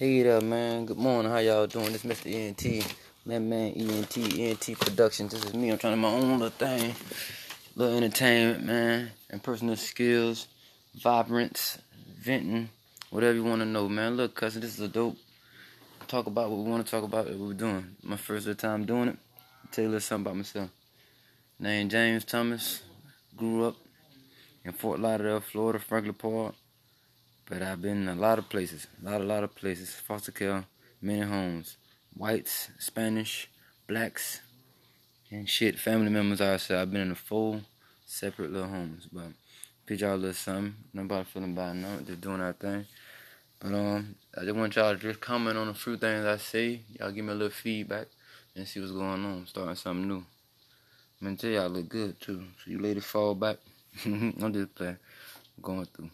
Hey there, man. Good morning. How y'all doing? This Mr. ENT, man, man, ENT, ENT Productions. This is me. I'm trying to my own little thing, little entertainment, man, and personal skills, vibrance, venting, whatever you want to know, man. Look, cousin, this is a dope. Talk about what we want to talk about. What we're doing. My first time doing it. I'll tell you a little something about myself. Name James Thomas. Grew up in Fort Lauderdale, Florida, Franklin Park. But I've been in a lot of places, a lot, a lot of places. Foster care, many homes, whites, Spanish, blacks, and shit. Family members. I said I've been in a full separate little homes. But pitch y'all a little something. Nobody feeling bad now. Just doing our thing. But um, I just want y'all to just comment on a few things I say. Y'all give me a little feedback and see what's going on. Starting something new. I'm gonna tell y'all I look good too. So you ladies fall back. I'm just playing. Going through.